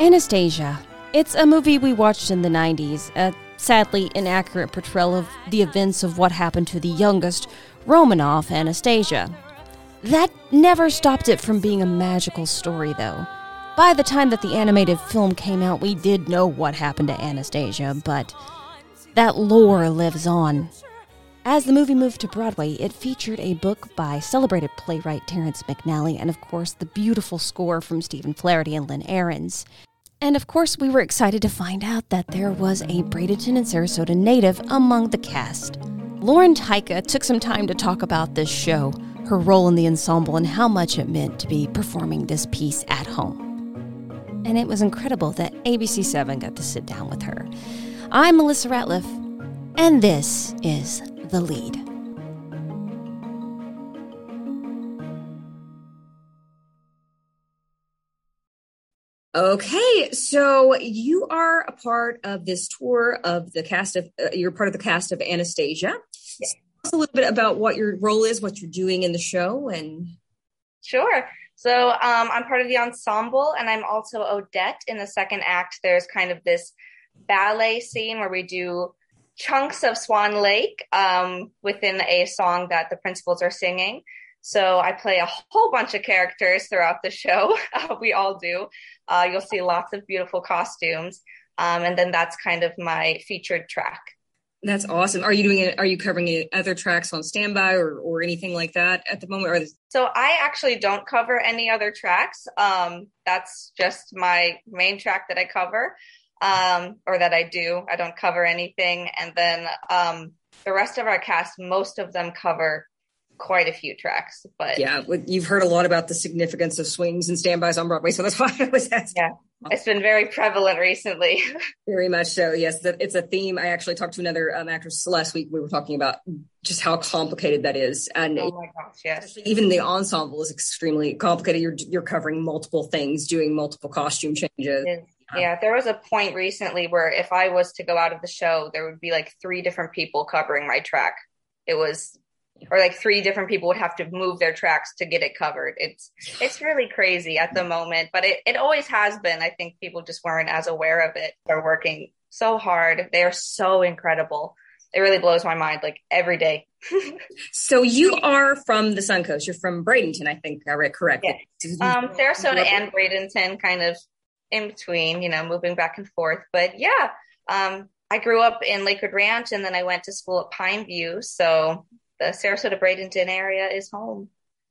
Anastasia. It's a movie we watched in the 90s, a sadly inaccurate portrayal of the events of what happened to the youngest Romanov, Anastasia. That never stopped it from being a magical story, though. By the time that the animated film came out, we did know what happened to Anastasia, but that lore lives on. As the movie moved to Broadway, it featured a book by celebrated playwright Terrence McNally and, of course, the beautiful score from Stephen Flaherty and Lynn Ahrens. And of course, we were excited to find out that there was a Bradenton and Sarasota native among the cast. Lauren Teyke took some time to talk about this show, her role in the ensemble, and how much it meant to be performing this piece at home. And it was incredible that ABC7 got to sit down with her. I'm Melissa Ratliff, and this is The Lead. Okay, so you are a part of this tour of the cast of, uh, you're part of the cast of Anastasia. Tell us a little bit about what your role is, what you're doing in the show, and. Sure. So um, I'm part of the ensemble, and I'm also Odette in the second act. There's kind of this ballet scene where we do chunks of Swan Lake um, within a song that the principals are singing. So I play a whole bunch of characters throughout the show. we all do. Uh, you'll see lots of beautiful costumes. Um, and then that's kind of my featured track. That's awesome. Are you doing it? Are you covering any other tracks on standby or, or anything like that at the moment? Or so I actually don't cover any other tracks. Um, that's just my main track that I cover, um, or that I do. I don't cover anything. And then um, the rest of our cast, most of them cover quite a few tracks. But yeah, you've heard a lot about the significance of swings and standbys on Broadway, so that's why I was asking. Yeah, it's been very prevalent recently. very much so. Yes, it's a theme. I actually talked to another um, actress last week. We were talking about just how complicated that is, and oh my gosh, yes. Even the ensemble is extremely complicated. You're you're covering multiple things, doing multiple costume changes. Yeah, there was a point recently where if I was to go out of the show, there would be like three different people covering my track. It was or like three different people would have to move their tracks to get it covered. It's it's really crazy at the moment, but it, it always has been. I think people just weren't as aware of it. They're working so hard. They are so incredible. It really blows my mind like every day. so you are from the Suncoast. You're from Bradenton, I think I read correctly. Yes. Um, Sarasota and Bradenton, kind of in between, you know, moving back and forth. But yeah, um, I grew up in Lakewood Ranch and then I went to school at Pineview. So the Sarasota Bradenton area is home.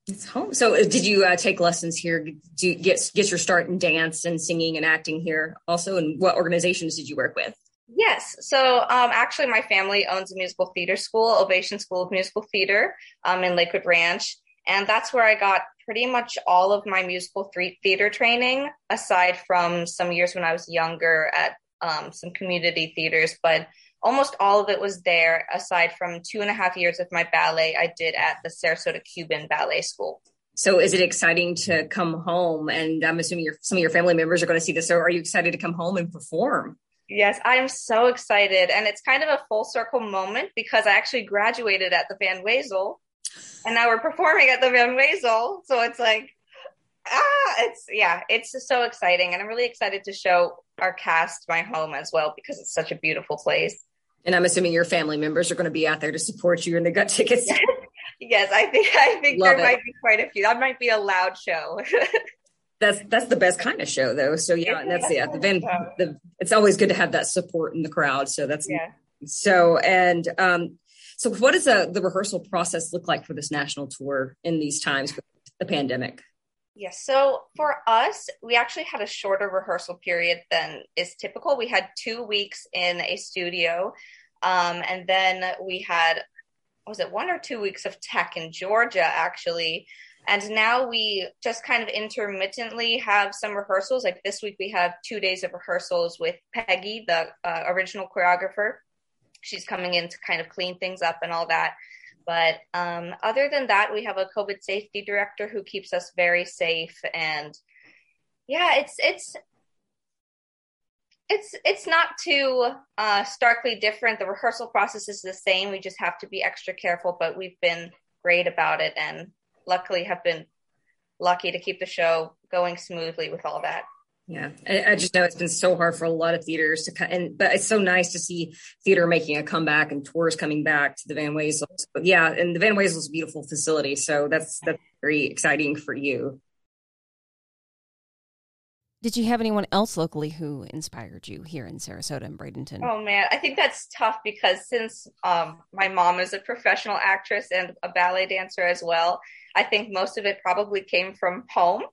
It's home. So, uh, did you uh, take lessons here? Do you get get your start in dance and singing and acting here also? And what organizations did you work with? Yes. So, um, actually, my family owns a musical theater school, Ovation School of Musical Theater, um, in Lakewood Ranch, and that's where I got pretty much all of my musical theater training, aside from some years when I was younger at um, some community theaters. But almost all of it was there, aside from two and a half years of my ballet I did at the Sarasota Cuban Ballet School. So, is it exciting to come home? And I'm assuming your, some of your family members are going to see this. So, are you excited to come home and perform? Yes, I am so excited. And it's kind of a full circle moment because I actually graduated at the Van Wezel and now we're performing at the Van Wezel. So it's like, ah, it's, yeah, it's just so exciting. And I'm really excited to show our cast my home as well because it's such a beautiful place. And I'm assuming your family members are going to be out there to support you and they got tickets. yes, I think I think Love there it. might be quite a few. That might be a loud show. that's that's the best kind of show though. So yeah, that's yeah. The, Van, the it's always good to have that support in the crowd. So that's yeah. So and um so what does the rehearsal process look like for this national tour in these times with the pandemic? Yes. So for us, we actually had a shorter rehearsal period than is typical. We had two weeks in a studio. Um, and then we had, was it one or two weeks of tech in Georgia, actually? And now we just kind of intermittently have some rehearsals. Like this week, we have two days of rehearsals with Peggy, the uh, original choreographer. She's coming in to kind of clean things up and all that. But um, other than that, we have a COVID safety director who keeps us very safe. And yeah, it's it's it's it's not too uh, starkly different. The rehearsal process is the same. We just have to be extra careful. But we've been great about it, and luckily have been lucky to keep the show going smoothly with all that. Yeah, I, I, just know it's been so hard for a lot of theaters to cut, and but it's so nice to see theater making a comeback and tours coming back to the Van Wezel. But yeah, and the Van Wezel is a beautiful facility, so that's that's very exciting for you. Did you have anyone else locally who inspired you here in Sarasota and Bradenton? Oh man, I think that's tough because since um, my mom is a professional actress and a ballet dancer as well, I think most of it probably came from home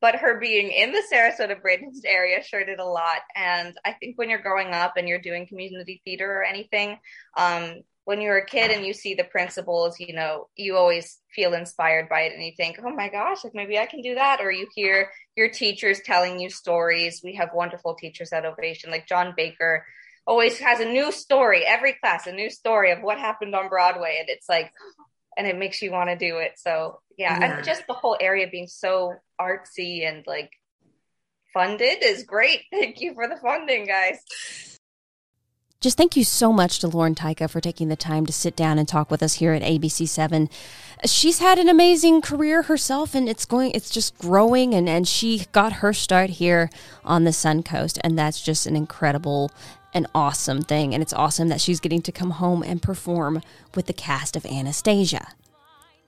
but her being in the Sarasota Bradenton area sure did a lot. And I think when you're growing up and you're doing community theater or anything, um, when you're a kid and you see the principals, you know, you always feel inspired by it and you think, oh my gosh, like maybe I can do that. Or you hear your teachers telling you stories. We have wonderful teachers at Ovation, like John Baker always has a new story every class, a new story of what happened on Broadway. And it's like, and it makes you want to do it. So yeah, yeah. and just the whole area being so artsy and like funded is great. Thank you for the funding, guys. Just thank you so much to Lauren Teyke for taking the time to sit down and talk with us here at ABC7. She's had an amazing career herself and it's going it's just growing and, and she got her start here on the Sun Coast and that's just an incredible an awesome thing. And it's awesome that she's getting to come home and perform with the cast of Anastasia.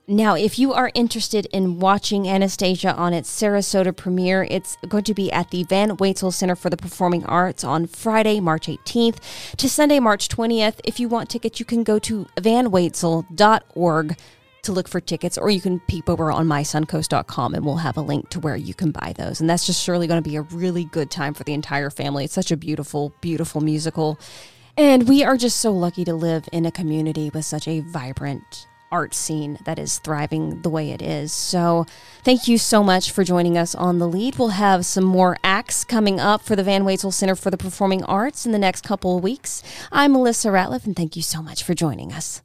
Now, if you are interested in watching Anastasia on its Sarasota premiere, it's going to be at the Van Wezel Center for the Performing Arts on Friday, March 18th to Sunday, March 20th. If you want tickets, you can go to vanwezel.org to look for tickets, or you can peep over on mysuncoast.com and we'll have a link to where you can buy those. And that's just surely going to be a really good time for the entire family. It's such a beautiful, beautiful musical. And we are just so lucky to live in a community with such a vibrant art scene that is thriving the way it is. So, thank you so much for joining us on the lead. We'll have some more acts coming up for the Van Wezel Center for the Performing Arts in the next couple of weeks. I'm Melissa Ratliff, and thank you so much for joining us.